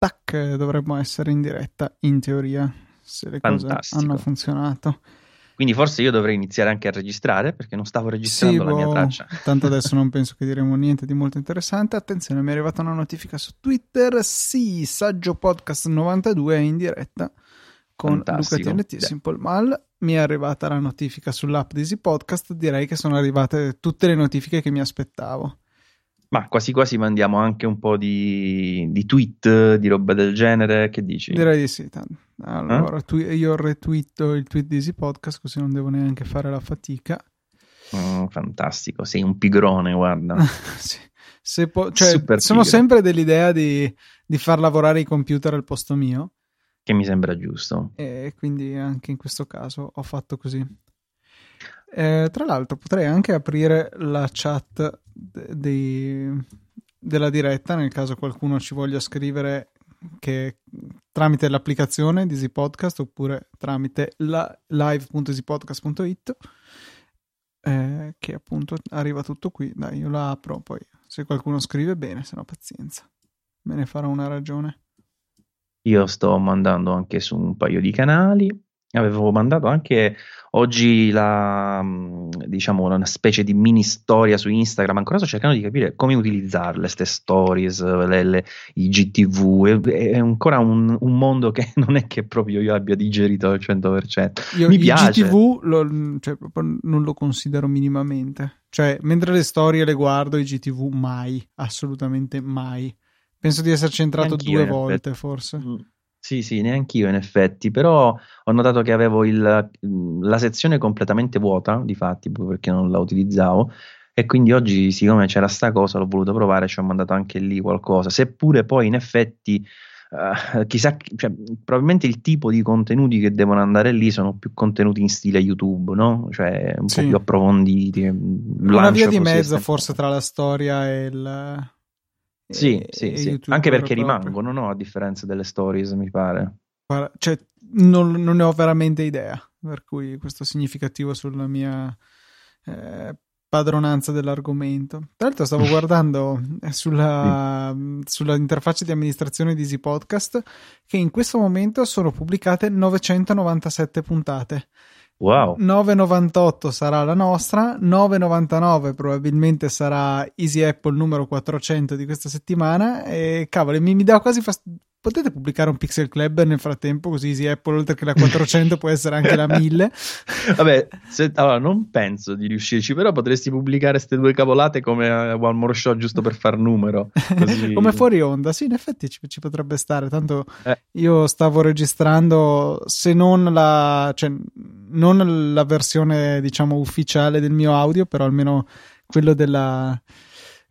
tac, dovremmo essere in diretta in teoria, se le Fantastico. cose hanno funzionato. Quindi forse io dovrei iniziare anche a registrare perché non stavo registrando Sì, la mia boh, traccia. tanto adesso non penso che diremo niente di molto interessante. Attenzione, mi è arrivata una notifica su Twitter. Sì, Saggio Podcast 92 è in diretta con Luca Fantastico. TNT e. Simple Mal. Mi è arrivata la notifica sull'app di Easy Podcast. Direi che sono arrivate tutte le notifiche che mi aspettavo. Ma quasi quasi mandiamo anche un po' di, di tweet, di roba del genere. Che dici? Direi di sì. tanto. Eh? Allora, tu- io retweeto il tweet di Easy Podcast così non devo neanche fare la fatica. Mm, fantastico, sei un pigrone, guarda. Sì. Se po- cioè, sono sempre dell'idea di, di far lavorare i computer al posto mio. che mi sembra giusto. e quindi anche in questo caso ho fatto così. Eh, tra l'altro potrei anche aprire la chat dei- della diretta nel caso qualcuno ci voglia scrivere che tramite l'applicazione di Easy Podcast oppure tramite la live.easypodcast.it eh, che appunto arriva tutto qui. Dai, io la apro, poi se qualcuno scrive bene, se no pazienza. Me ne farò una ragione. Io sto mandando anche su un paio di canali. Avevo mandato anche oggi la, mm, diciamo, una specie di mini storia su Instagram. Ancora sto cercando di capire come utilizzarle, queste stories, le- le- i GTV. È, è ancora un, un mondo che non è che proprio io abbia digerito al 100%. Io Mi piace. GTV lo- cioè, non lo considero minimamente. Cioè, mentre le storie le guardo, i GTV mai, assolutamente mai. Penso di esserci entrato Neanch'io, due volte, forse. Mm, Sì, sì, neanch'io in effetti, però ho notato che avevo il- la sezione completamente vuota, di fatti, perché non la utilizzavo, e quindi oggi, siccome c'era sta cosa, l'ho voluto provare, ci ho mandato anche lì qualcosa, seppure poi in effetti, eh, chissà, cioè, probabilmente il tipo di contenuti che devono andare lì sono più contenuti in stile YouTube, no? Cioè un Sì. po' più approfonditi. Una via di mezzo, forse, tra la storia e il. Sì, sì, sì. YouTube Anche perché proprio. rimangono, no? A differenza delle stories, mi pare. Guarda, Cioè, non, non ne ho veramente idea, per cui questo è significativo sulla mia eh, padronanza dell'argomento. Tra l'altro stavo guardando eh, sulla, sulla interfaccia di amministrazione di Easy Podcast che in questo momento sono pubblicate 997 puntate. Wow. 9,98 sarà la nostra, 9,99 probabilmente sarà Easy Apple numero 400 di questa settimana e cavolo, mi, mi dà quasi fastidio. Potete pubblicare un Pixel Club nel frattempo così Easy Apple oltre che la 400 può essere anche la 1000 Vabbè, se- allora non penso di riuscirci, però potresti pubblicare queste due cavolate come eh, One More Show giusto per far numero. Come fuori onda sì in effetti ci, ci potrebbe stare tanto Eh. io stavo registrando se non la cioè non la versione diciamo ufficiale del mio audio però almeno quello della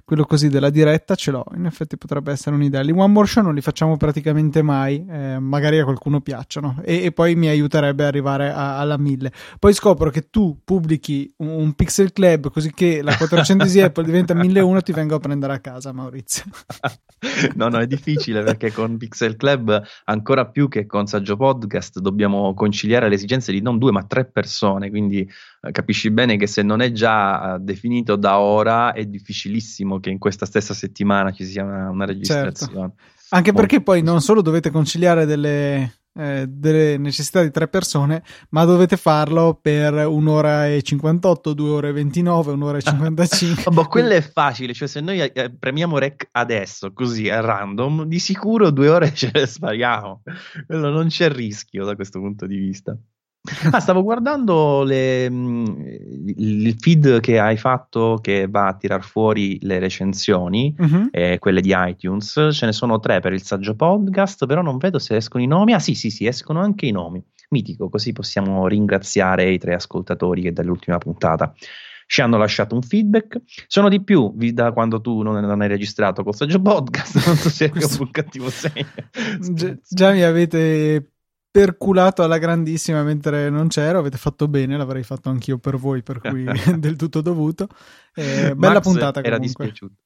quello così della diretta ce l'ho. In effetti potrebbe essere un'idea. Li one more show non li facciamo praticamente mai eh, magari a qualcuno piacciono. E, e poi mi aiuterebbe ad arrivare a- alla 1000 poi scopro che tu pubblichi un, un pixel club così che la 400 di Apple diventa 1001 ti vengo a prendere a casa Maurizio. No, no, è difficile perché con Pixel Club, ancora più che con Saggio Podcast, dobbiamo conciliare le esigenze di non due ma tre persone. Quindi eh, capisci bene che se non è già eh, definito da ora, è difficilissimo che in questa stessa settimana ci sia una, una registrazione. Anche Molto perché poi così. non solo dovete conciliare delle, eh, delle necessità di tre persone, ma dovete farlo per un'ora e 58, due ore e 29, un'ora e 55. Vabbè, quello è facile, cioè se noi eh, premiamo rec adesso, così a random, di sicuro due ore ce le spariamo. Quello non c'è rischio da questo punto di vista. Ah, stavo guardando le, mh, il feed che hai fatto che va a tirar fuori le recensioni, Mhm. eh, quelle di iTunes. Ce ne sono tre per il saggio podcast, però non vedo se escono i nomi. Ah, sì, sì, sì, escono anche i nomi. Mitico, così possiamo ringraziare i tre ascoltatori che dall'ultima puntata ci hanno lasciato un feedback. Sono di più vi- da quando tu non, non hai registrato col saggio podcast. Non so se è un cattivo segno. Gi- già mi avete perculato alla grandissima mentre non c'ero, avete fatto bene, l'avrei fatto anch'io per voi, per cui del tutto dovuto. Eh, bella puntata era.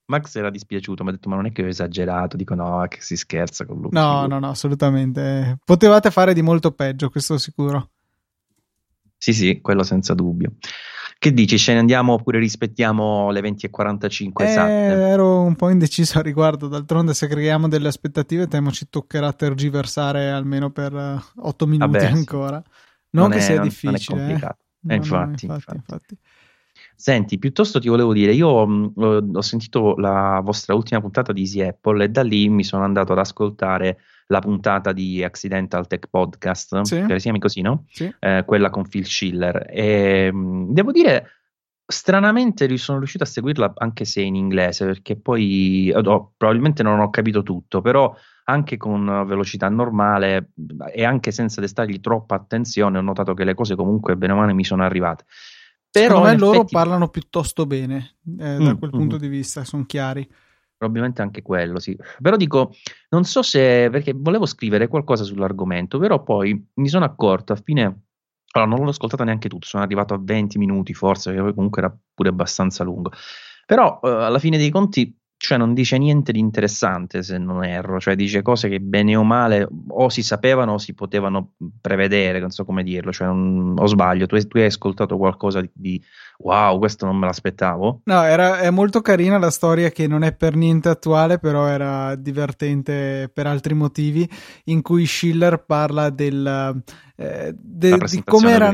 Max era dispiaciuto, mi ha detto: Ma non è che ho esagerato. Dico: No, che si scherza con lui. No, no, no, assolutamente. Potevate fare di molto peggio, questo sicuro. Sì, sì, quello senza dubbio. Che dici? Ce ne andiamo oppure rispettiamo le 20.45 eh, esatte? Ero un po' indeciso al riguardo. D'altronde, se creiamo delle aspettative, temo ci toccherà tergiversare almeno per 8 minuti Vabbè, ancora. Non Non, che è- sia non- non è difficile. eh. complicato. No, Eh, no, infatti, infatti, infatti. infatti. Senti, piuttosto ti volevo dire, io mh, ho ho sentito la vostra ultima puntata di Easy Apple e da lì mi sono andato ad ascoltare la puntata di Accidental Tech Podcast, Sì. che si chiami così, no? Sì. Eh, quella con Phil Schiller. E, mh, devo dire, stranamente sono riuscito a seguirla anche se in inglese, perché poi oh, probabilmente non ho capito tutto, però anche con velocità normale e anche senza destargli troppa attenzione, ho notato che le cose comunque bene o male mi sono arrivate. Però Secondo me loro effetti- parlano piuttosto bene eh, da Mm, quel mm. punto di vista, sono chiari. Probabilmente anche quello, sì. Però dico, non so se, perché volevo scrivere qualcosa sull'argomento, però poi mi sono accorto a fine, allora non l'ho ascoltata neanche tutto, sono arrivato a 20 minuti forse, perché comunque era pure abbastanza lungo. Però eh, alla fine dei conti, cioè non dice niente di interessante se non erro, cioè dice cose che bene o male o si sapevano o si potevano prevedere, non so come dirlo, cioè non- o sbaglio, tu, hai- tu hai ascoltato qualcosa di, di wow, questo non me l'aspettavo? No, era, è molto carina la storia che non è per niente attuale, però era divertente per altri motivi, in cui Schiller parla del, eh, de- di come era...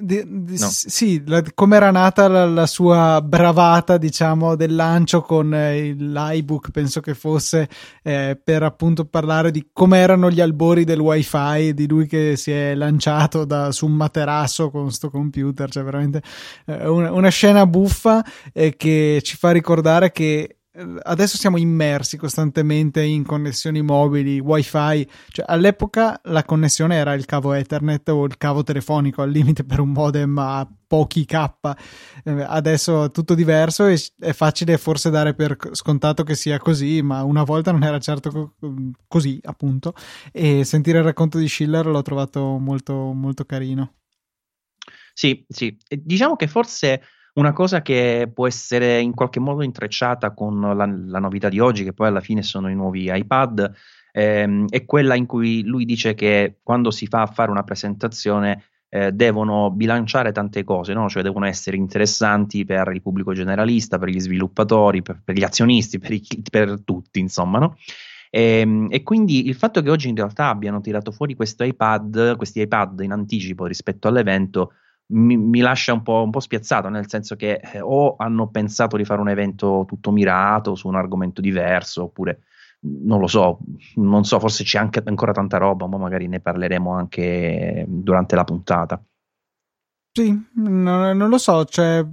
di- di- No. Sì, come era nata la, la sua bravata, diciamo, del lancio con eh, l'iBook, penso che fosse eh, per appunto parlare di come erano gli albori del wifi, di lui che si è lanciato da, su un materasso con sto computer, cioè veramente eh, una, una scena buffa eh, che ci fa ricordare che adesso siamo immersi costantemente in connessioni mobili, wifi, cioè all'epoca la connessione era il cavo Ethernet o il cavo telefonico al limite per un modem a pochi K. Eh, Adesso è tutto diverso e è facile forse dare per scontato che sia così, ma una volta non era certo co- così, appunto. E sentire il racconto di Schiller l'ho trovato molto, molto carino. Sì, sì. Diciamo che forse una cosa che può essere in qualche modo intrecciata con la, la novità di oggi, che poi alla fine sono i nuovi iPad, ehm, è quella in cui lui dice che quando si fa a fare una presentazione eh, devono bilanciare tante cose, no? Cioè devono essere interessanti per il pubblico generalista, per gli sviluppatori, per, per gli azionisti, per, i- per tutti, insomma, no? E, e quindi il fatto che oggi in realtà abbiano tirato fuori questo iPad, questi iPad in anticipo rispetto all'evento, mi, mi lascia un po', un po' spiazzato, nel senso che eh, o hanno pensato di fare un evento tutto mirato su un argomento diverso, oppure non lo so, non so, forse c'è anche ancora tanta roba, ma magari ne parleremo anche durante la puntata. Sì, non, non lo so, cioè,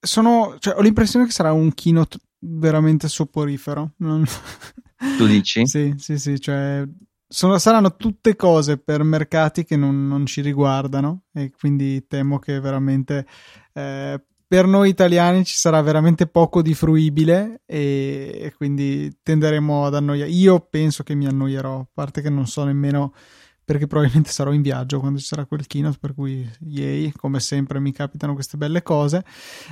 sono, cioè, ho l'impressione che sarà un keynote veramente soporifero. Non- Tu dici? Sì, sì, sì, cioè sono- saranno tutte cose per mercati che non, non ci riguardano e quindi temo che veramente eh, per noi italiani ci sarà veramente poco di fruibile e, e quindi tenderemo ad annoiare. Io penso che mi annoierò, a parte che non so nemmeno perché probabilmente sarò in viaggio quando ci sarà quel keynote, per cui yay, come sempre mi capitano queste belle cose,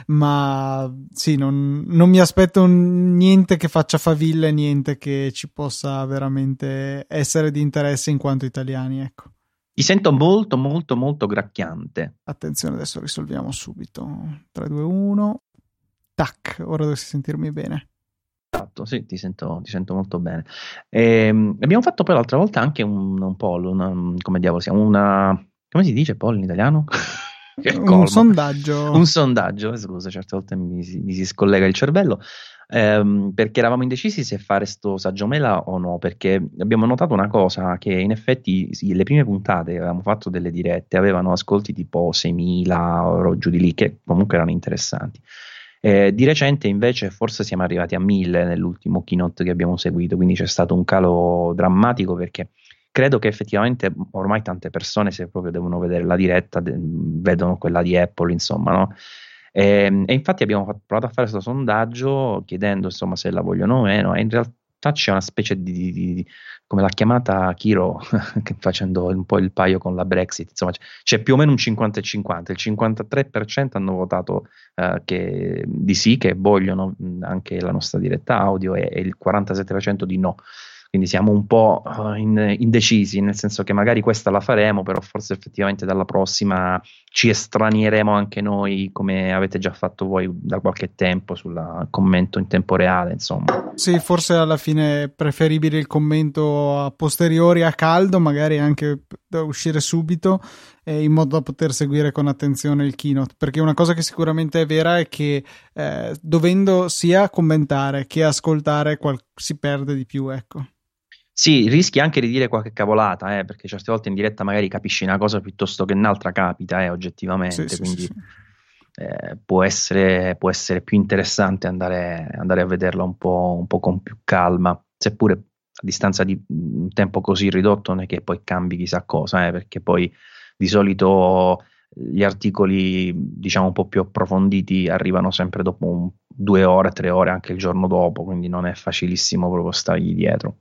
ma sì, non, non mi aspetto niente che faccia faville, niente che ci possa veramente essere di interesse in quanto italiani, ecco. Ti sento molto, molto, molto gracchiante. Attenzione, adesso risolviamo subito. 3, 2, 1. Tac, ora dovresti sentirmi bene. Esatto, sì, ti sento, ti sento molto bene. Ehm, abbiamo fatto poi l'altra volta anche un, un poll, una, come diavolo siamo, una... come si dice poll in italiano? Un sondaggio. Un sondaggio, eh, scusa, certe volte mi si, mi si scollega il cervello, ehm, perché eravamo indecisi se fare sto saggio mela o no, perché abbiamo notato una cosa, che in effetti sì, le prime puntate che avevamo fatto delle dirette avevano ascolti tipo 6.000 o giù di lì, che comunque erano interessanti. Eh, di recente invece forse siamo arrivati a 1000 nell'ultimo keynote che abbiamo seguito, quindi c'è stato un calo drammatico perché credo che effettivamente ormai tante persone se proprio devono vedere la diretta de- vedono quella di Apple, insomma, no? E, e infatti abbiamo fatto- provato a fare questo sondaggio chiedendo insomma se la vogliono o meno e in realtà c'è una specie di, di- di- come l'ha chiamata Kiro facendo un po' il paio con la Brexit insomma c'è, c'è più o meno un 50 e 50 il 53% hanno votato eh, che, di sì che vogliono anche la nostra diretta audio e, e il 47% di no. Quindi siamo un po' eh, in- indecisi, nel senso che magari questa la faremo, però forse effettivamente dalla prossima ci estranieremo anche noi come avete già fatto voi da qualche tempo sul commento in tempo reale insomma. Sì forse alla fine è preferibile il commento a posteriori a caldo magari anche da uscire subito eh, in modo da poter seguire con attenzione il keynote. Perché una cosa che sicuramente è vera è che eh, dovendo sia commentare che ascoltare qual- si perde di più ecco sì, rischi anche di dire qualche cavolata, eh, perché certe volte in diretta magari capisci una cosa piuttosto che un'altra capita, eh, oggettivamente, sì, quindi sì, sì. Eh, può, essere, può, essere, più interessante andare, andare a vederla un po', un po', con più calma, seppure a distanza di un tempo così ridotto non è che poi cambi chissà cosa, eh, perché poi di solito gli articoli diciamo un po' più approfonditi arrivano sempre dopo un, due ore, tre ore, anche il giorno dopo, quindi non è facilissimo proprio stargli dietro.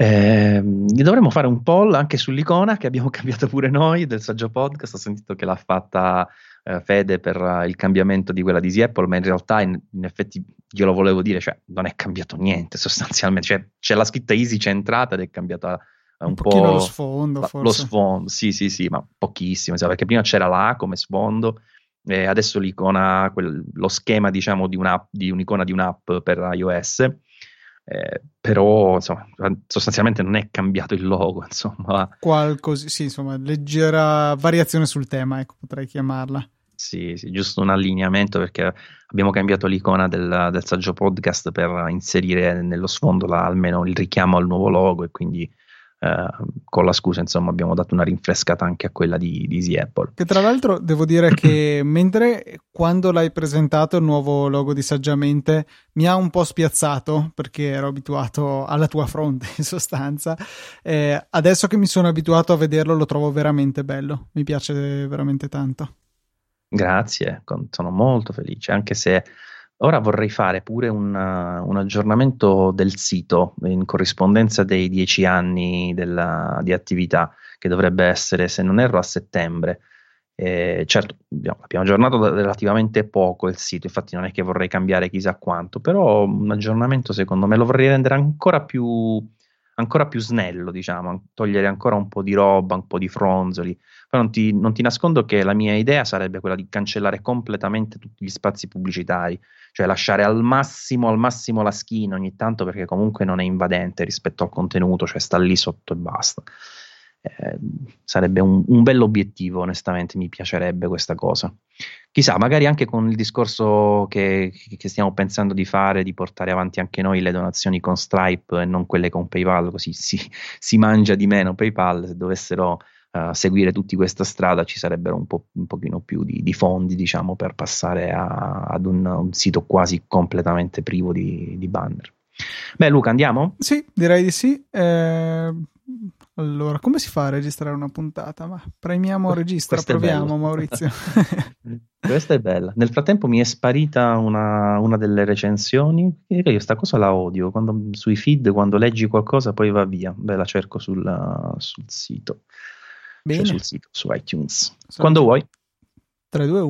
Eh, dovremmo fare un poll anche sull'icona che abbiamo cambiato pure noi del saggio podcast. Ho sentito che l'ha fatta eh, Fede per il cambiamento di quella di Apple, ma in realtà in, in, effetti io lo volevo dire, cioè non è cambiato niente sostanzialmente. Cioè, c'è la scritta Easy centrata ed è cambiata eh, un, un po' lo sfondo. Forse. Lo sfondo, sì, sì, sì, ma pochissimo. Cioè, perché prima c'era la A come sfondo. E adesso l'icona, quel, lo schema diciamo di, un'app, di un'icona di un'app per iOS eh, però insomma, sostanzialmente non è cambiato il logo, insomma. Qualcosa, sì, insomma, leggera variazione sul tema, ecco, potrei chiamarla. Sì, sì, giusto un allineamento perché abbiamo cambiato l'icona del, del saggio podcast per inserire nello sfondo la, almeno il richiamo al nuovo logo e quindi eh, con la scusa, insomma, abbiamo dato una rinfrescata anche a quella di, di Easy Apple. Che tra l'altro devo dire che mentre quando l'hai presentato il nuovo logo di Saggiamente mi ha un po' spiazzato perché ero abituato alla tua fronte in sostanza, eh, adesso che mi sono abituato a vederlo lo trovo veramente bello, mi piace veramente tanto. Grazie, sono molto felice, anche se Ora vorrei fare pure un, un, aggiornamento del sito in corrispondenza dei dieci anni della, di attività, che dovrebbe essere, se non erro, a settembre. Eh, certo, abbiamo aggiornato relativamente poco il sito, infatti non è che vorrei cambiare chissà quanto, però un aggiornamento secondo me lo vorrei rendere ancora più, ancora più snello, diciamo, togliere ancora un po' di roba, un po' di fronzoli. Poi non ti, non ti nascondo che la mia idea sarebbe quella di cancellare completamente tutti gli spazi pubblicitari, cioè lasciare al massimo, al massimo la skin ogni tanto perché comunque non è invadente rispetto al contenuto, cioè sta lì sotto e basta. Eh, sarebbe un, un bell'obiettivo, onestamente mi piacerebbe questa cosa. Chissà, magari anche con il discorso che, che, stiamo pensando di fare, di portare avanti anche noi le donazioni con Stripe e non quelle con PayPal, così si, si mangia di meno PayPal. Se dovessero uh, seguire tutta questa strada ci sarebbero un, po', un pochino più di, di fondi diciamo per passare a, ad un, un, sito quasi completamente privo di, di, banner. Beh Luca andiamo? sì direi di sì. Eh, allora come si fa a registrare una puntata? ma premiamo registra proviamo Maurizio questa è bella nel frattempo mi è sparita una, una delle recensioni io sta cosa la odio quando, sui feed quando leggi qualcosa poi va via beh la cerco sul, sul sito Bene. Cioè sul sito, su iTunes. Quando vuoi. 3, 2, 1.